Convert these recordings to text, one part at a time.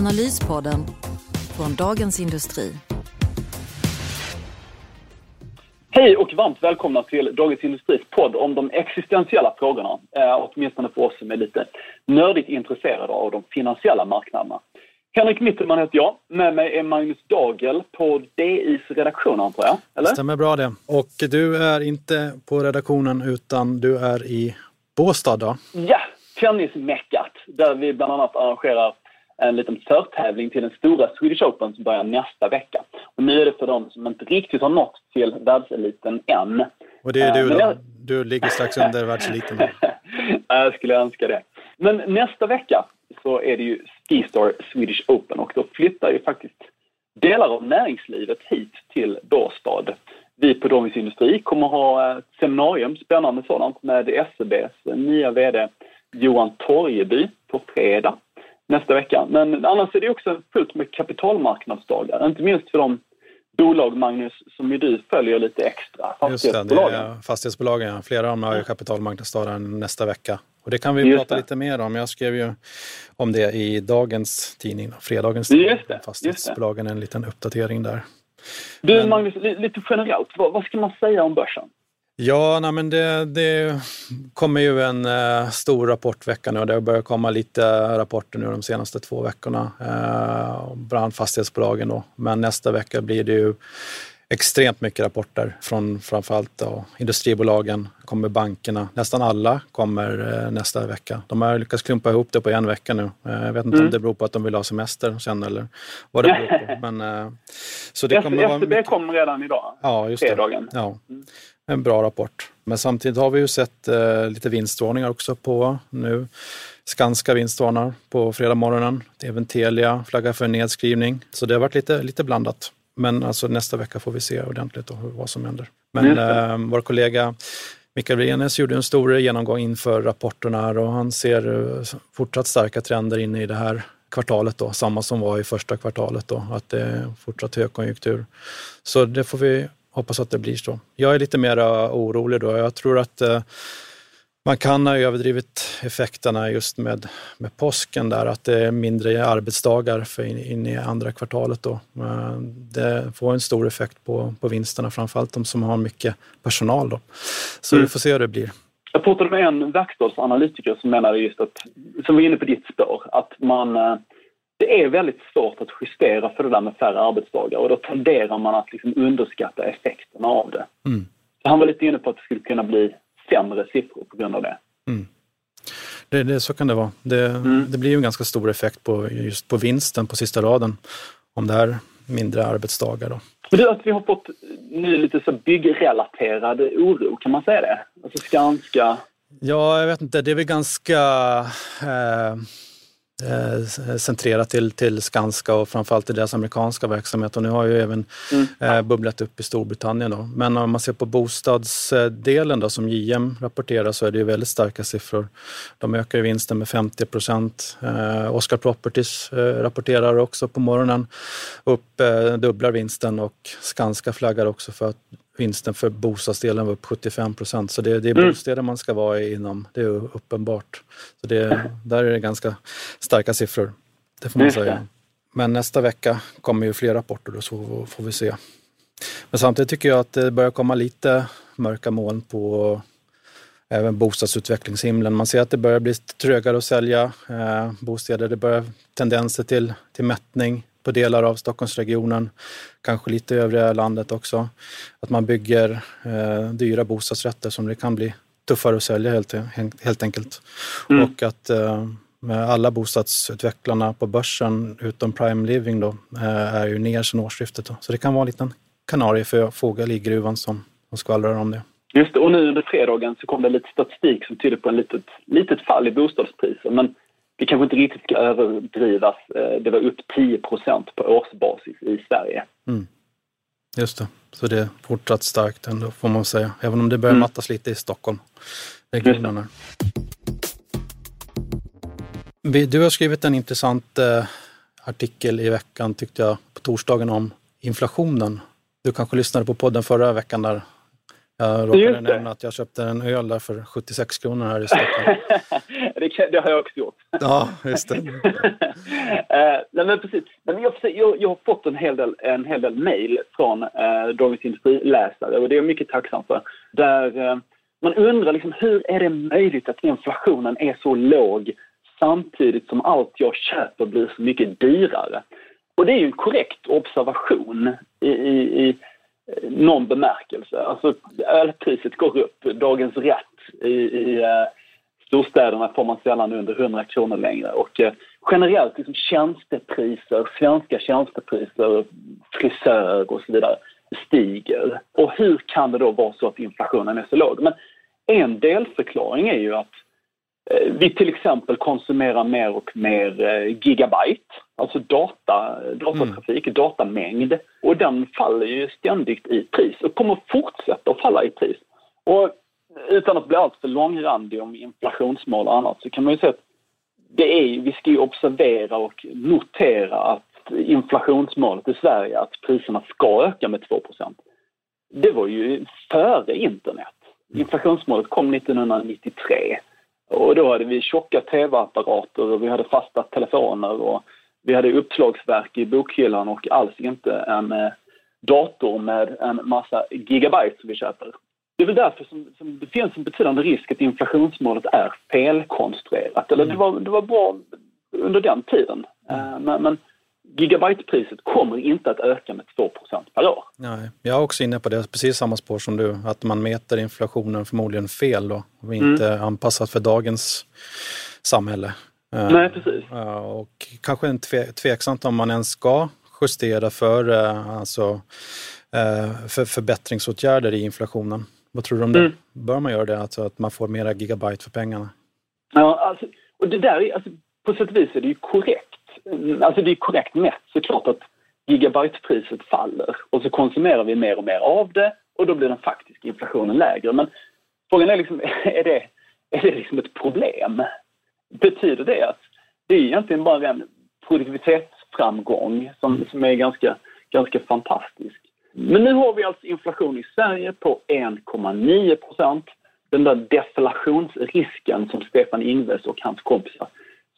Analyspodden från Dagens Industri. Hej och varmt välkomna till Dagens Industris podd om de existentiella frågorna. Eh, åtminstone för oss som är lite nördigt intresserade av de finansiella marknaderna. Henrik Mittelman heter jag. Med mig är Magnus Dagel på DIs redaktion antar jag? Eller? Stämmer bra det. Och du är inte på redaktionen utan du är i Båstad då? Ja, tennismeckat där vi bland annat arrangerar en liten förtävling till den stora Swedish Open som börjar nästa vecka. Och nu är det för dem som inte riktigt har nått till världseliten än. Och det är du då? Du ligger strax under världseliten? jag skulle önska det. Men nästa vecka så är det ju Skistar Swedish Open och då flyttar ju faktiskt delar av näringslivet hit till Båstad. Vi på Domus Industri kommer ha ett seminarium, spännande sådant, med SEBs nya VD Johan Torgeby på fredag nästa vecka. Men annars är det också fullt med kapitalmarknadsdagar, inte minst för de bolag, Magnus, som ju du följer lite extra. Fastighetsbolagen. Just det, det fastighetsbolagen. Flera av dem har ju kapitalmarknadsdagar nästa vecka. Och det kan vi Just prata det. lite mer om. Jag skrev ju om det i dagens tidning, fredagens tidning. Just det. Fastighetsbolagen, en liten uppdatering där. Du men... Magnus, lite generellt, vad, vad ska man säga om börsen? Ja, nej, men det, det kommer ju en eh, stor rapportvecka nu och det har börjat komma lite rapporter nu de senaste två veckorna. Eh, bland fastighetsbolagen då. Men nästa vecka blir det ju extremt mycket rapporter från framförallt då, industribolagen, kommer bankerna. Nästan alla kommer eh, nästa vecka. De har lyckats klumpa ihop det på en vecka nu. Eh, jag vet inte mm. om det beror på att de vill ha semester sen eller vad det beror på. Men, eh, så det kommer SCB mycket... kom redan idag, ja, just fredagen. Det. Ja. Mm en bra rapport. Men samtidigt har vi ju sett eh, lite vinstvarningar också på nu. Skanska vinstvarnar på fredag morgonen. Även Telia flaggar för en nedskrivning. Så det har varit lite, lite blandat. Men alltså nästa vecka får vi se ordentligt då, vad som händer. Men eh, vår kollega Mikael Vrenes gjorde en stor genomgång inför rapporterna och han ser eh, fortsatt starka trender inne i det här kvartalet då, samma som var i första kvartalet då, att det är fortsatt högkonjunktur. Så det får vi hoppas att det blir så. Jag är lite mer orolig då. Jag tror att eh, man kan ha överdrivit effekterna just med, med påsken där, att det är mindre arbetsdagar för in, in i andra kvartalet då. Eh, det får en stor effekt på, på vinsterna, framförallt de som har mycket personal då. Så mm. vi får se hur det blir. Jag pratade med en verkstadsanalytiker som menade just att, som var inne på ditt spår, att man det är väldigt svårt att justera för det där med färre arbetsdagar och då tenderar man att liksom underskatta effekterna av det. Mm. Så han var lite inne på att det skulle kunna bli sämre siffror på grund av det. Mm. Det, det, så kan det vara. Det, mm. det blir ju en ganska stor effekt på, just på vinsten på sista raden om det är mindre arbetsdagar. Då. Men du, att vi har fått nu lite så byggrelaterad oro, kan man säga det? Alltså Skanska? Ja, jag vet inte. Det är väl ganska eh, centrerat till, till Skanska och framförallt i deras amerikanska verksamhet. Och nu har ju även mm. eh, bubblat upp i Storbritannien. Då. Men om man ser på bostadsdelen då, som JM rapporterar så är det ju väldigt starka siffror. De ökar vinsten med 50 procent. Eh, Oscar Properties eh, rapporterar också på morgonen upp, eh, dubblar vinsten och Skanska flaggar också för att vinsten för bostadsdelen var upp 75 procent. Så det, det är mm. bostäder man ska vara inom, det är uppenbart. Så det, där är det ganska starka siffror, det får man säga. Men nästa vecka kommer ju fler rapporter och så får vi se. Men samtidigt tycker jag att det börjar komma lite mörka moln på även bostadsutvecklingshimlen. Man ser att det börjar bli trögare att sälja eh, bostäder. Det börjar tendenser till, till mättning på delar av Stockholmsregionen, kanske lite i övriga landet också. Att man bygger eh, dyra bostadsrätter som det kan bli tuffare att sälja helt, helt enkelt. Mm. Och att eh, alla bostadsutvecklarna på börsen utom Prime Living då, eh, är ju ner sedan årsskiftet. Då. Så det kan vara en liten kanarie för fågel i gruvan som, som skvallrar om det. Just det, och nu under fredagen så kom det lite statistik som tyder på ett litet, litet fall i bostadspriser. Men det kanske inte riktigt ska överdrivas, eh, det var upp 10% på årsbasis i Sverige. Mm. Just det, så det är fortsatt starkt ändå får man säga, även om det börjar mm. mattas lite i Stockholm. Regionen. Du har skrivit en intressant eh, artikel i veckan tyckte jag, på torsdagen om inflationen. Du kanske lyssnade på podden förra veckan där jag råkade nämna att jag köpte en öl där för 76 kronor här i Stockholm. det, har jag också gjort. Ja, just det. uh, nej, men precis. Men jag, jag, jag, har fått en hel del, en hel del mejl från uh, Dagens Industri-läsare och det är jag mycket tacksam för. Där uh, man undrar liksom, hur är det möjligt att inflationen är så låg samtidigt som allt jag köper blir så mycket dyrare? Och det är ju en korrekt observation i, i, i någon bemärkelse. Alltså ölpriset går upp. Dagens rätt i, i storstäderna får man sällan under 100 kronor längre. Och uh, generellt liksom tjänstepriser, svenska tjänstepriser, frisör och så vidare stiger. Och hur kan det då vara så att inflationen är så låg? Men en delförklaring är ju att Eh, vi till exempel konsumerar mer och mer eh, gigabyte, alltså data, datatrafik, mm. datamängd. Och den faller ju ständigt i pris och kommer fortsätta att falla i pris. Och utan att bli alltför långrandig om inflationsmål och annat så kan man ju säga att det är, vi ska ju observera och notera att inflationsmålet i Sverige, att priserna ska öka med 2% det var ju före internet. Inflationsmålet kom 1993. Och då hade vi tjocka tv-apparater och vi hade fasta telefoner och vi hade uppslagsverk i bokhyllan och alls inte en eh, dator med en massa gigabyte som vi köper. Det är väl därför som, som det finns en betydande risk att inflationsmålet är felkonstruerat. Eller det var, det var bra under den tiden. Uh, men, men gigabytepriset kommer inte att öka med 2% per år. Nej, jag är också inne på det, precis samma spår som du, att man mäter inflationen förmodligen fel då, och inte mm. anpassat för dagens samhälle. Eh, Nej, precis. Och kanske en tve, tveksamt om man ens ska justera för, eh, alltså, eh, för förbättringsåtgärder i inflationen. Vad tror du om det? Mm. Bör man göra det, alltså att man får mera gigabyte för pengarna? Ja, alltså, och det där alltså, på sätt och vis är det ju korrekt alltså det är korrekt mätt såklart att gigabytepriset faller och så konsumerar vi mer och mer av det och då blir den faktiska inflationen lägre. Men frågan är liksom, är det, är det liksom ett problem? Betyder det att det är egentligen bara en produktivitetsframgång som, som är ganska, ganska fantastisk? Men nu har vi alltså inflation i Sverige på 1,9 procent. Den där deflationsrisken som Stefan Ingves och hans kompisar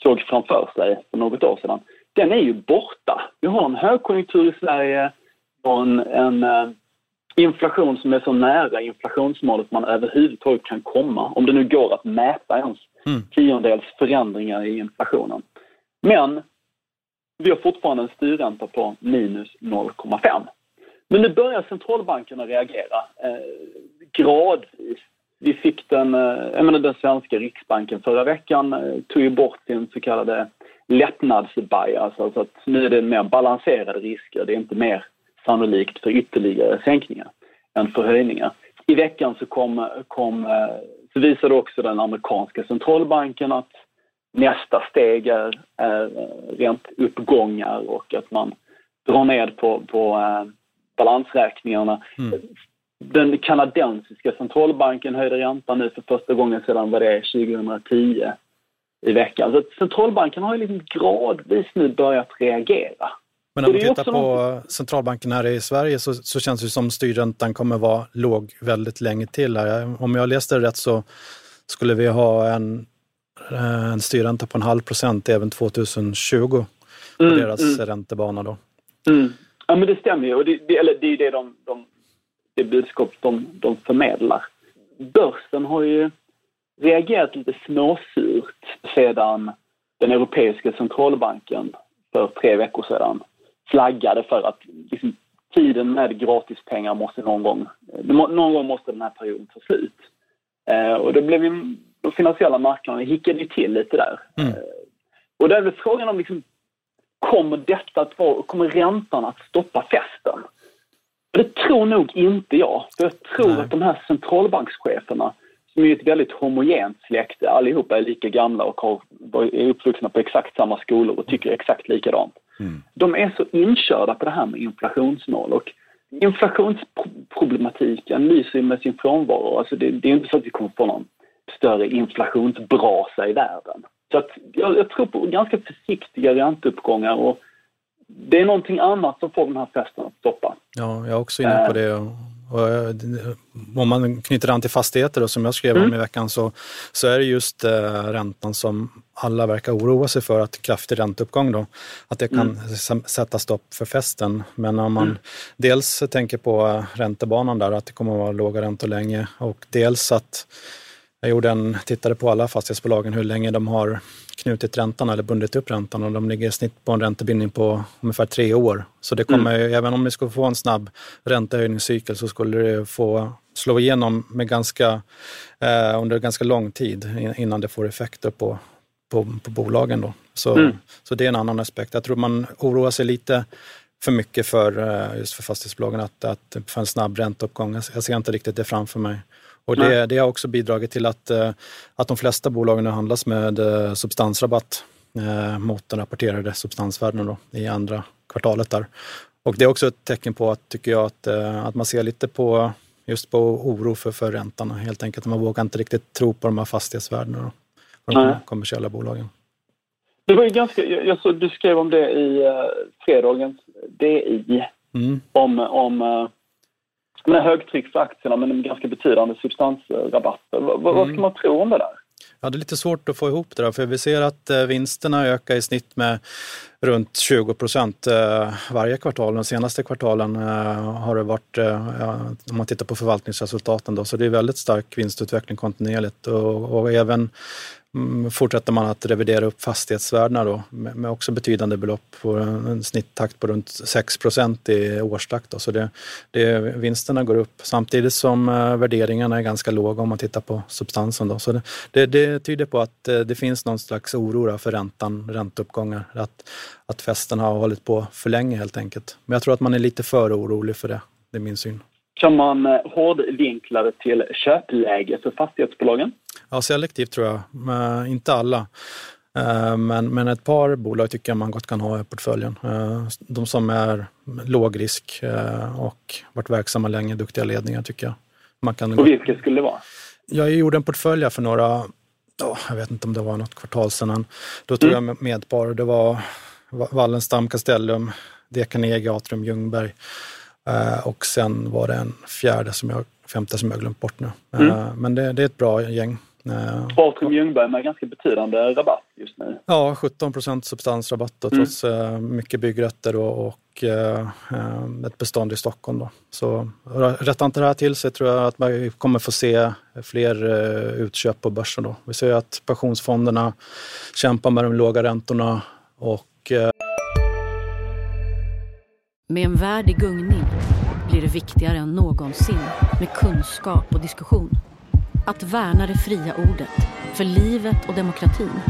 såg framför sig för något år sedan, den är ju borta. Vi har en högkonjunktur i Sverige och en, en uh, inflation som är så nära inflationsmålet man överhuvudtaget kan komma, om det nu går att mäta ens mm. tiondels förändringar i inflationen. Men vi har fortfarande en styrränta på minus 0,5. Men nu börjar centralbankerna reagera eh, gradvis vi fick den, eh, jag menar den svenska riksbanken förra veckan eh, tog ju bort sin så kallade lättnadsbias, alltså att nu är det mer balanserade risker, det är inte mer sannolikt för ytterligare sänkningar än för höjningar. I veckan så, kom, kom, eh, så visade också den amerikanska centralbanken att nästa steg är, är eh, rent uppgångar och att man drar ned på, på eh, balansräkningarna. Mm. Den kanadensiska centralbanken höjde räntan nu för första gången sedan vad det är 2010 i veckan. Så centralbanken har ju liksom gradvis nu börjat reagera. Men om man tittar på något... centralbanken här i Sverige så, så känns det som styrräntan kommer vara låg väldigt länge till. Här. Om jag läste det rätt så skulle vi ha en, en styrränta på en halv procent även 2020 på mm, deras mm. räntebana. Då. Mm. Ja men det stämmer ju och det, det, eller det är det de, de det budskap de, de förmedlar. Börsen har ju reagerat lite småsurt sedan den europeiska centralbanken för tre veckor sedan flaggade för att liksom, tiden med gratispengar måste någon gång, någon gång måste den här perioden ta slut. Eh, och då blev ju de finansiella marknaderna hickade till lite där. Mm. Eh, och då är väl frågan om liksom, kommer detta att vara, kommer räntan att stoppa festen? Det tror nog inte jag. För jag tror Nej. att de här centralbankscheferna som är ett väldigt homogent släkte. Allihopa är lika gamla och har, är uppvuxna på exakt samma skolor och tycker exakt likadant. Mm. De är så inkörda på det här med inflationsmål och inflationsproblematiken lyser med sin frånvaro. Alltså det, det är inte så att vi kommer få någon större inflationsbrasa i världen. Så att jag, jag tror på ganska försiktiga ränteuppgångar och det är någonting annat som får den här festen att stoppa. Ja, jag är också inne på det. Och eh, om man knyter an till fastigheter då, som jag skrev mm. om i veckan så, så är det just eh, räntan som alla verkar oroa sig för, att kraftig ränteuppgång då, att det kan mm. sätta stopp för festen. Men om man mm. dels tänker på eh, räntebanan där, att det kommer att vara låga räntor länge och dels att jag gjorde en, tittade på alla fastighetsbolagen hur länge de har knutit räntan eller bundit upp räntan och de ligger i snitt på en räntebindning på ungefär tre år. Så det kommer, mm. även om vi skulle få en snabb räntehöjningscykel så skulle det få slå igenom med ganska, eh, under ganska lång tid innan det får effekter på, på, på bolagen. Då. Så, mm. så det är en annan aspekt. Jag tror man oroar sig lite för mycket för, eh, just för fastighetsbolagen att, att för en snabb ränteuppgång. Jag ser inte riktigt det framför mig. Och det, det har också bidragit till att, eh, att de flesta bolagen handlas med eh, substansrabatt eh, mot den rapporterade substansvärdena då, i andra kvartalet där. Och det är också ett tecken på att, tycker jag, att, att man ser lite på just på oro för, för räntan helt enkelt. Man vågar inte riktigt tro på de här fastighetsvärdena för de kommersiella bolagen. Det var ju ganska, jag såg, du skrev om det i fredagens DI, mm. om, om med högtryck för aktierna men ganska betydande substansrabatter. V mm. Vad ska man tro om det där? Ja, det är lite svårt att få ihop det där, för vi ser att eh, vinsterna ökar i snitt med runt 20 procent eh, varje kvartal. De senaste kvartalen eh, har det varit, om man tittar på förvaltningsresultaten, då, så det är väldigt stark vinstutveckling kontinuerligt och, och även Mm, Mm, fortsätter man att revidera upp fastighetsvärdena då med, också betydande belopp på en snitttakt på runt 6% i årstakt. Då. Så det, det, vinsterna går upp samtidigt som eh, värderingarna är ganska låga om man tittar på substansen. Då. Så det, det, det tyder på att eh, det finns någon slags oro för räntan, ränteuppgångar. Att, att festen har hållit på för länge helt enkelt. Men jag tror att man är lite för orolig för det. Det är min syn. Kan man eh, hårdvinkla det till köpläge för fastighetsbolagen? Ja, selektivt tror jag, men inte alla. Eh, men, men ett par bolag tycker jag man gott kan ha i portföljen. Eh, de som är låg risk och varit verksamma länge, duktiga ledningar tycker jag. Man kan och vilka skulle det vara? Jag gjorde en portfölj för några, oh, jag vet inte om det var något kvartal sedan. Då tog mm. jag medpar. Det var Wallenstam, Castellum, D. Carnegie, Atrium, Ljungberg Uh, och sen var det en fjärde, som jag, femte som jag glömt bort nu. Uh, mm. Men det, det, är ett bra gäng. Uh, Atrium Ljungberg med ganska betydande rabatt just nu. Ja, 17 procent substansrabatt då, mm. trots mycket byggrätter och, och ett bestånd i Stockholm. Då. Så rättar inte det här till sig tror jag att man kommer få se fler utköp på börsen. Då. Vi ser att pensionsfonderna kämpar med de låga räntorna och med en värld i gungning blir det viktigare än någonsin med kunskap och diskussion. Att värna det fria ordet, för livet och demokratin.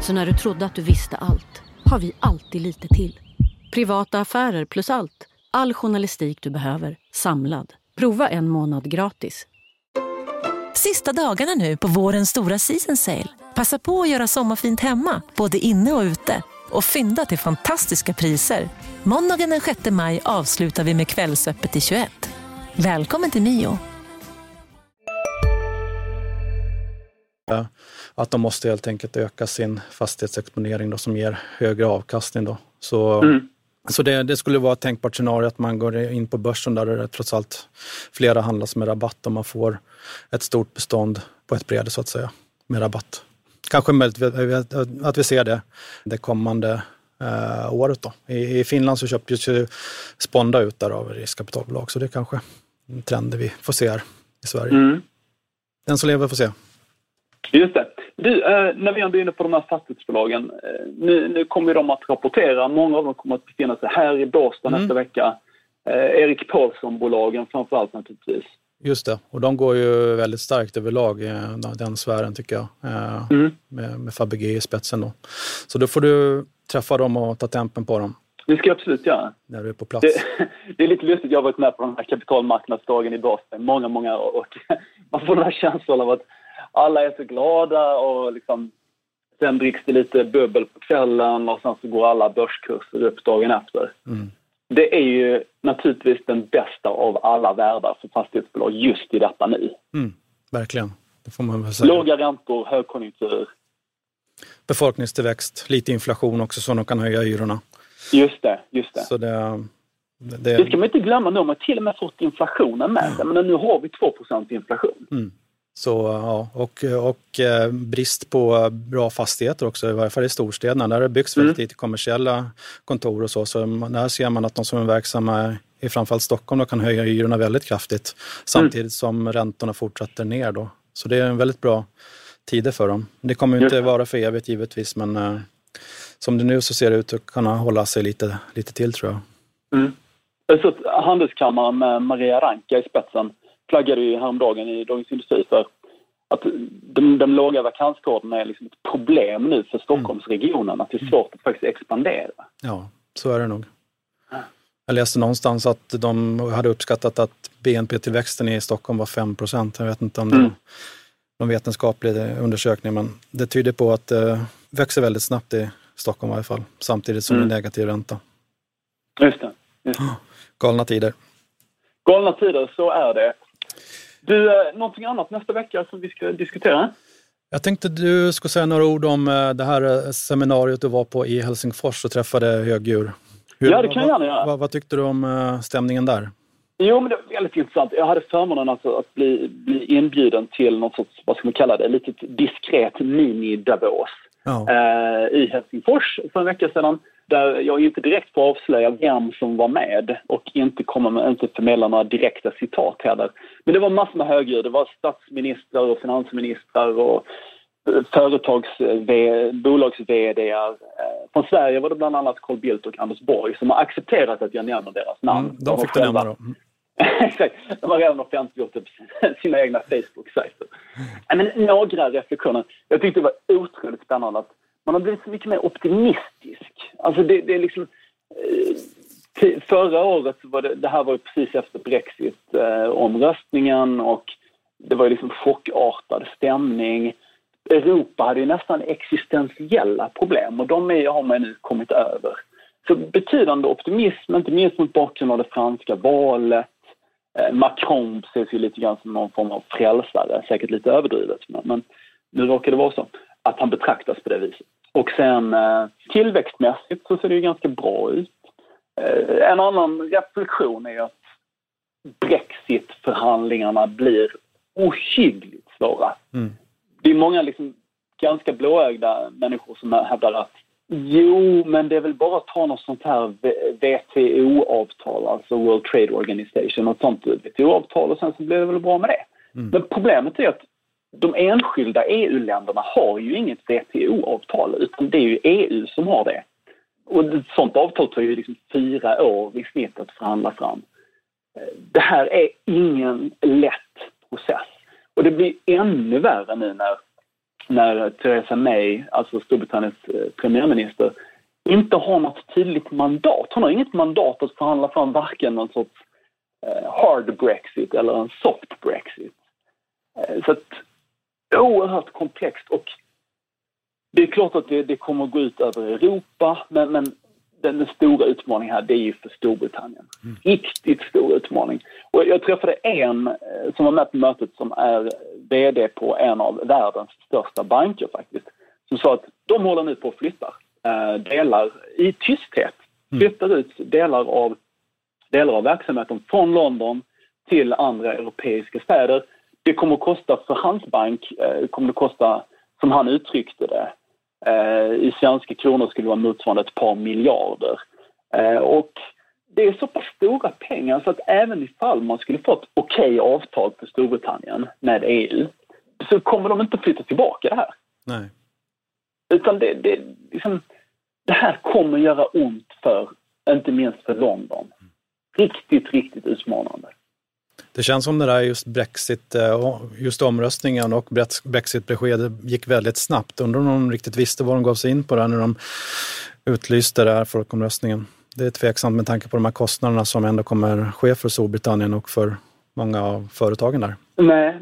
Så när du trodde att du visste allt, har vi alltid lite till. Privata affärer plus allt. All journalistik du behöver, samlad. Prova en månad gratis. Sista dagarna nu på vårens stora season sale. Passa på att göra sommarfint hemma, både inne och ute och fynda till fantastiska priser. Måndagen den 6 maj avslutar vi med Kvällsöppet i 21. Välkommen till Mio. Att de måste helt enkelt öka sin fastighetsexponering då, som ger högre avkastning. Då. Så, mm. så det, det, skulle vara ett tänkbart scenario att man går in på börsen där det trots allt flera handlas med rabatt och man får ett stort bestånd på ett bräde så att säga med rabatt kanske möjligt att vi ser det det kommande eh, året. Då. I, I, Finland så köptes ju Sponda ut där av riskkapitalbolag så det är kanske en trend vi får se här i Sverige. Mm. Den som lever får se. Just det. Du, eh, när vi ändå är inne på de här fastighetsbolagen. Eh, nu, nu kommer de att rapportera. Många av dem kommer att befinna sig här i Båstad mm. nästa vecka. Eh, Erik Paulsson-bolagen framförallt naturligtvis. Just det, och de går ju väldigt starkt överlag, i den sfären tycker jag. Eh, mm. Med, med Fabege i spetsen då. Så då får du träffa dem och ta tempen på dem. Det ska jag absolut göra. När du är på plats. Det, det är lite lustigt, jag har varit med på den här kapitalmarknadsdagen i Boston många, många år och man får den här känslan av att alla är så glada och liksom sen dricks det lite bubbel på kvällen och sen så går alla börskurser upp dagen efter. Mm. Det är ju naturligtvis den bästa av alla världar för fastighetsbolag just i detta nu. Mm, verkligen, det får man väl säga. Låga räntor, högkonjunktur. Befolkningstillväxt, lite inflation också så de kan höja hyrorna. Just det, just det. Så det, det... det ska man inte glömma nu, man har till och med fått inflationen med sig. Men nu har vi 2% inflation. Mm. Så, ja, och, och eh, brist på bra fastigheter också, i varje fall i storstäderna. Där det byggs väldigt mm. lite kommersiella kontor och så. Så där ser man att de som är verksamma i framförallt Stockholm då, kan höja hyrorna väldigt kraftigt samtidigt mm. som räntorna fortsätter ner. Då. Så det är en väldigt bra tider för dem. Det kommer inte vara för evigt givetvis men eh, som det nu så ser det ut att kunna hålla sig lite, lite till tror jag. Mm. Så handelskammaren med Maria Ranka i spetsen flaggade ju häromdagen i Dagens Industri för att de, de låga vakanskoderna är liksom ett problem nu för Stockholmsregionen, att det är svårt att faktiskt expandera. Ja, så är det nog. Jag läste någonstans att de hade uppskattat att BNP-tillväxten i Stockholm var 5 procent. Jag vet inte om det mm. var någon vetenskaplig undersökning, men det tyder på att det växer väldigt snabbt i Stockholm i alla fall, samtidigt som mm. det är negativ ränta. Just det. Just det. Galna tider. Galna tider, så är det. Du, eh, någonting annat nästa vecka som vi ska diskutera? Jag tänkte du skulle säga några ord om eh, det här eh, seminariet du var på i Helsingfors och träffade högdjur. Hur, ja, det kan jag gärna göra. Vad, vad, tyckte du om stämningen där? Jo, men det var väldigt intressant. Jag hade förmånen alltså att bli, bli inbjuden till något sorts, vad ska man kalla det, litet diskret mini-Davos ja. eh, i Helsingfors för en vecka sedan där jag inte direkt får avslöja vem som var med och inte, med, inte förmedla några direkta citat heller. Men det var massor med högljud. Det var statsministrar och finansministrar och eh, företags bolags vd eh, Från Sverige var det bland annat Carl Bildt och Anders Borg som har accepterat att jag nämner deras namn. Mm, de fick du nämna då. Mm. Exakt. De har redan offentliggjort det på sina egna Facebook-sajter. Men några reflektioner. Jag tyckte det var otroligt spännande att man har blivit så mycket mer optimistisk. Alltså det, det är liksom... Eh, förra året var det, det här var ju precis efter Brexit-omröstningen eh, och det var ju liksom chockartad stämning. Europa hade ju nästan existentiella problem och de är, har man nu kommit över. Så betydande optimism, inte minst mot bakgrund av det franska valet. Eh, Macron ses ju lite grann som någon form av frälsare, säkert lite överdrivet, men, men nu råkar det vara så att han betraktas på det viset. Och sen eh, tillväxtmässigt så ser det ju ganska bra ut. Eh, en annan reflektion är att Brexit-förhandlingarna blir ohyggligt svåra. Mm. Det är många liksom ganska blåögda människor som hävdar att jo, men det är väl bara att ta något sånt här WTO-avtal, alltså World Trade Organization, och ett sånt WTO-avtal och sen så blir det väl bra med det. Mm. Men problemet är att de enskilda EU-länderna har ju inget WTO-avtal utan det är ju EU som har det. Och ett sånt avtal tar ju liksom fyra år i snitt att förhandla fram. Det här är ingen lätt process. Och det blir ännu värre nu när, när Theresa May, alltså Storbritanniens eh, premiärminister, inte har något tydligt mandat. Hon har inget mandat att förhandla fram varken någon sorts eh, hard Brexit eller en soft Brexit. Eh, så att oerhört komplext och det är klart att det, det kommer att gå ut över Europa men, men den, den, stora utmaningen här det är ju för Storbritannien. Mm. Riktigt stor utmaning. Och jag träffade en eh, som var med på mötet som är VD på en av världens största banker faktiskt. Som sa att de håller nu på att flytta eh, delar i tysthet. Mm. Flyttar ut delar av, delar av verksamheten från London till andra europeiska städer det kommer att kosta för hans bank, eh, kommer det kosta, som han uttryckte det, eh, i svenska kronor skulle det vara motsvarande ett par miljarder. Eh, och det är så pass stora pengar så att även ifall man skulle få ett okej avtal för Storbritannien med EU så kommer de inte flytta tillbaka det här. Nej. Utan det, det, liksom, det här kommer att göra ont för, inte minst för London. Riktigt, riktigt utmanande. Det känns som det där just Brexit, eh, just omröstningen och Brexit-beskedet gick väldigt snabbt. Undrar om de riktigt visste vad de gav sig in på där när de utlyste det här folkomröstningen. det är tveksamt med tanke på de här kostnaderna som ändå kommer ske för Storbritannien och för många av företagen där. Nej,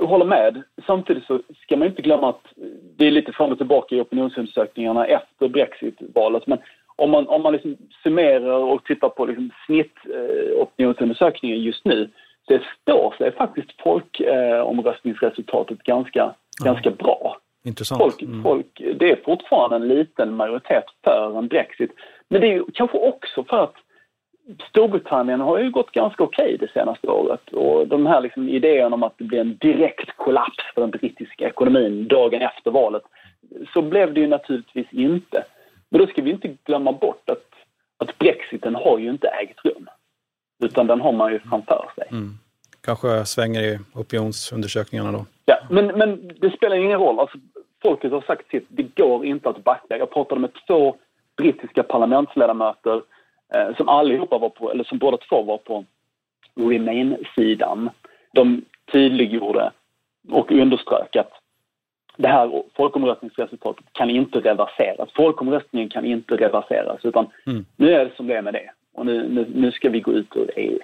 jag håller med. Samtidigt så ska man inte glömma att det är lite fram och tillbaka i opinionsundersökningarna efter Brexit-valet. Men om man, om man liksom summerar och tittar på liksom snitt eh, just nu det står sig faktiskt folkomröstningsresultatet ganska, ja. ganska bra. Intressant. Folk, mm. folk, det är fortfarande en liten majoritet för en Brexit. Men det är ju kanske också för att Storbritannien har ju gått ganska okej okay det senaste året och de här liksom idéerna om att det blir en direkt kollaps för den brittiska ekonomin dagen efter valet, så blev det ju naturligtvis inte. Men då ska vi inte glömma bort att, att brexiten har ju inte ägt rum. Utan den har man ju framför sig. Mm. Kanske svänger i opinionsundersökningarna då. Ja, men, men det spelar ingen roll. Alltså, folket har sagt sitt. Det går inte att backa. Jag pratade med två brittiska parlamentsledamöter eh, som allihopa var på, eller som båda två var på Remain-sidan. De tydliggjorde och underströk att det här folkomröstningsresultatet kan inte reverseras. Folkomröstningen kan inte reverseras utan mm. nu är det som det är med det och nu, nu, nu ska vi gå ut ur EU.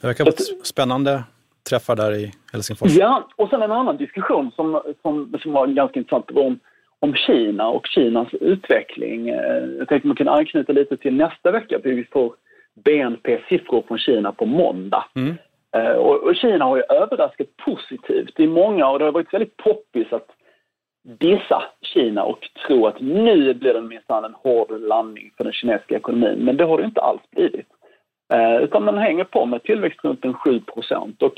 Det verkar vara spännande träffar där i Helsingfors. Ja, och sen en annan diskussion som, som, som var ganska intressant var om, om Kina och Kinas utveckling. Eh, jag tänkte man kan anknyta lite till nästa vecka, för vi får BNP-siffror från Kina på måndag. Mm. Eh, och, och, Kina har ju överraskat positivt i många och det har varit väldigt poppis att dissa Kina och tro att nu blir det minsann en hård landning för den kinesiska ekonomin. Men det har det inte alls blivit. Eh, utan man hänger på med tillväxt runt en 7 och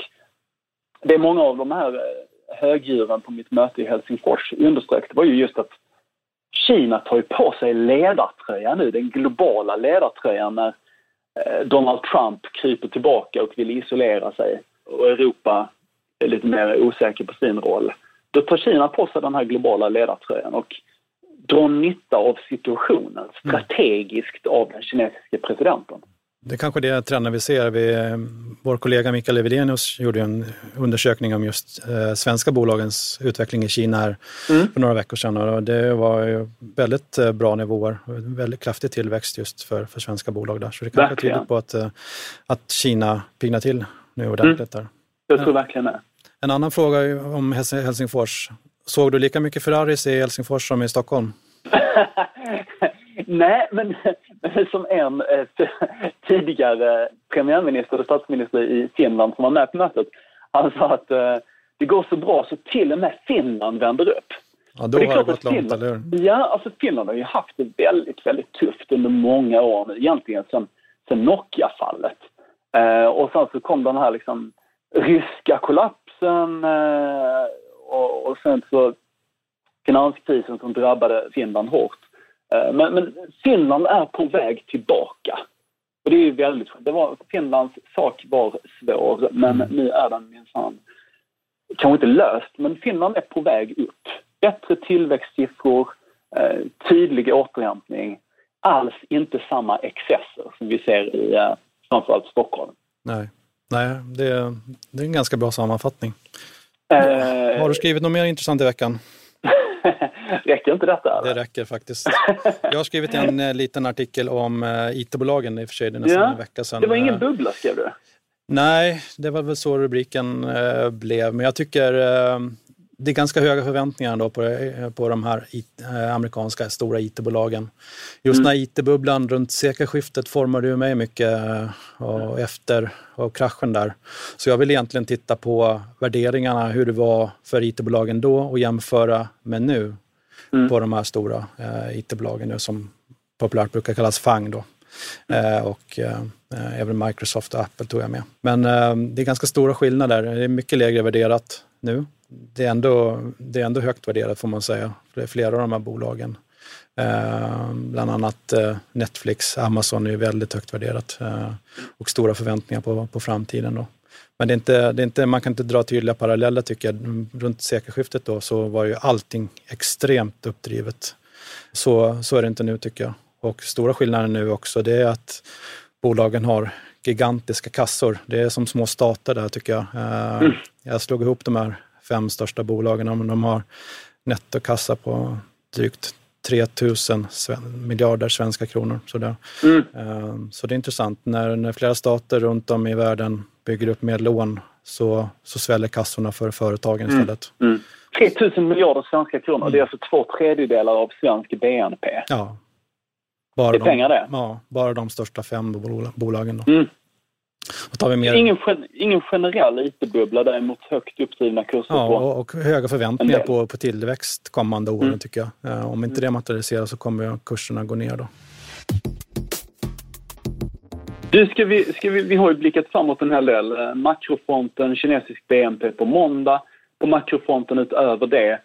det är många av de här eh, högdjuren på mitt möte i Helsingfors underströk, det var ju just att Kina tar ju på sig ledartröjan nu, den globala ledartröjan när eh, Donald Trump kryper tillbaka och vill isolera sig och Europa är lite mer osäker på sin roll. Då tar Kina på sig den här globala ledartröjan och drar nytta av situationen mm. strategiskt av den kinesiska presidenten. Det är kanske det trenden vi ser. Vi, vår kollega Mikael Evidenius gjorde en undersökning om just eh, svenska bolagens utveckling i Kina här mm. för några veckor sedan och det var väldigt eh, bra nivåer, väldigt kraftig tillväxt just för, för svenska bolag där. Så det kanske tyder på att, eh, att Kina pignar till nu ordentligt mm. där. Jag tror verkligen det. En annan fråga om Helsingfors. Såg du lika mycket Ferraris i Helsingfors som i Stockholm? Nej, men, som en eh, tidigare premiärminister och statsminister i Finland som var med på mötet, han sa att eh, det går så bra så till och med Finland vänder upp. Ja, då har det gått långt, Finland, eller hur? Ja, alltså Finland har ju haft det väldigt, väldigt tufft under många år nu, egentligen sen, sen Nokia-fallet. Eh, och sen så kom den här liksom ryska kollapsen eh, och, och sen så finanskrisen som drabbade Finland hårt. Eh, men, men, Finland är på väg tillbaka. Och det är väldigt det var Finlands sak var svår, men mm. nu är den minsann kanske inte löst, men Finland är på väg upp. Bättre tillväxtsiffror, eh, tydlig återhämtning, alls inte samma excesser som vi ser i eh, framförallt Stockholm. Nej, Nej det, är, det är en ganska bra sammanfattning. Eh, Har du skrivit något mer intressant i veckan? räcker inte detta? Eller? Det räcker faktiskt. Jag har skrivit en eh, liten artikel om eh, IT-bolagen i och för sig, det är nästan ja, en vecka sedan. Det var ingen bubbla skrev du? Nej, det var väl så rubriken eh, blev. Men jag tycker eh, det är ganska höga förväntningar då på, eh, på de här IT, eh, amerikanska stora IT-bolagen. Just mm. när IT-bubblan runt sekelskiftet formade ju mig mycket och efter och kraschen där. Så jag vill egentligen titta på värderingarna, hur det var för IT-bolagen då och jämföra med nu mm. på de här stora eh, IT-bolagen nu som populärt brukar kallas FANG. Då. Mm. Eh, och eh, även Microsoft och Apple tog jag med. Men eh, det är ganska stora skillnader. Det är mycket lägre värderat nu. Det är ändå, det är ändå högt värderat får man säga, flera av de här bolagen. Eh, bland annat eh, Netflix, Amazon är väldigt högt värderat eh, och stora förväntningar på, på framtiden. Då. Men det är inte, det är inte, man kan inte dra tydliga paralleller tycker jag. Runt sekelskiftet då så var ju allting extremt uppdrivet. Så, så är det inte nu tycker jag. Och stora skillnaden nu också det är att bolagen har gigantiska kassor. Det är som små stater där tycker jag. Eh, mm. Jag slog ihop de här fem största bolagen och de har nettokassa på drygt 3000 miljarder svenska kronor. Sådär. Mm. Ehm, så det är intressant. När, när flera stater runt om i världen bygger upp med lån så, så sväller kassorna för företagen Mm. istället. Mm. 3000 miljarder svenska kronor, det är alltså två tredjedelar av svensk BNP. Ja. Bara Det är de, pengar det. Ja, bara de största fem bola- bolagen. Då. Ingen, gen- ingen generell IT-bubbla däremot högt uppdrivna kurser ja, på. och, och höga förväntningar på, på tillväxt kommande åren Mm. tycker jag. Eh, om inte det materialiseras så kommer kurserna gå ner då. Du, ska vi, ska vi, vi har ju blickat framåt en hel del. Eh, Makrofronten, kinesisk BNP på måndag. På makrofronten utöver det,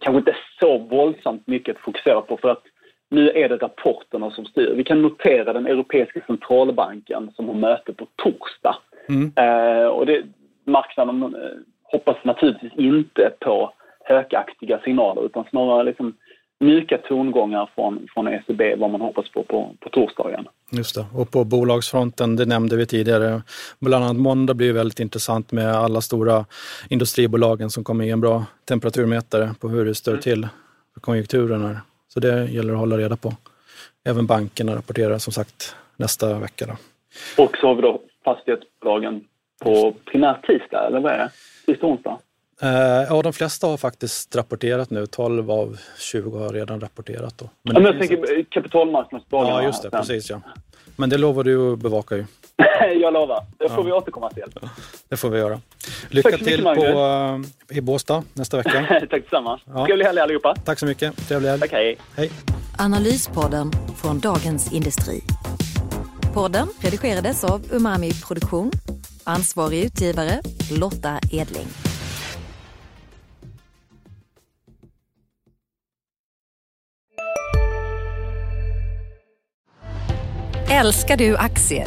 kanske inte så våldsamt mycket att fokusera på för att nu är det rapporterna som styr. Vi kan notera den Europeiska centralbanken som har möte på torsdag. Mm. Eh, och det, marknaden eh, hoppas naturligtvis inte på hökaktiga signaler utan snarare liksom mjuka tongångar från, från ECB vad man hoppas på på, på torsdagen. Just det. Och på bolagsfronten, det nämnde vi tidigare, bland annat måndag blir väldigt intressant med alla stora industribolagen som kommer ge en bra temperaturmätare på hur det står till för konjunkturen här. Så det gäller att hålla reda på. Även bankerna rapporterar som sagt nästa vecka. Då. Och så har vi då fastighetsbolagen på primärt tisdag, eller vad är det? Tisdag, onsdag? Eh, ja, de flesta har faktiskt rapporterat nu. 12 av 20 har redan rapporterat. Då. Men, ja, men jag tänker eh, kapitalmarknadsbolagen. Ja, just det. sen. Precis ja. Men det lovar du att bevaka ju. jag lovar, det får Ja. vi återkomma till. Det får vi göra. Lycka mycket, till på, eh, i Båstad nästa vecka. Tack detsamma. Ja. Trevlig helg allihopa. Tack så mycket. Trevlig helg. Tack, hej. Hej. Analyspodden från Dagens Industri. Podden redigerades av Umami Produktion. Ansvarig utgivare Lotta Edling. Älskar du aktier?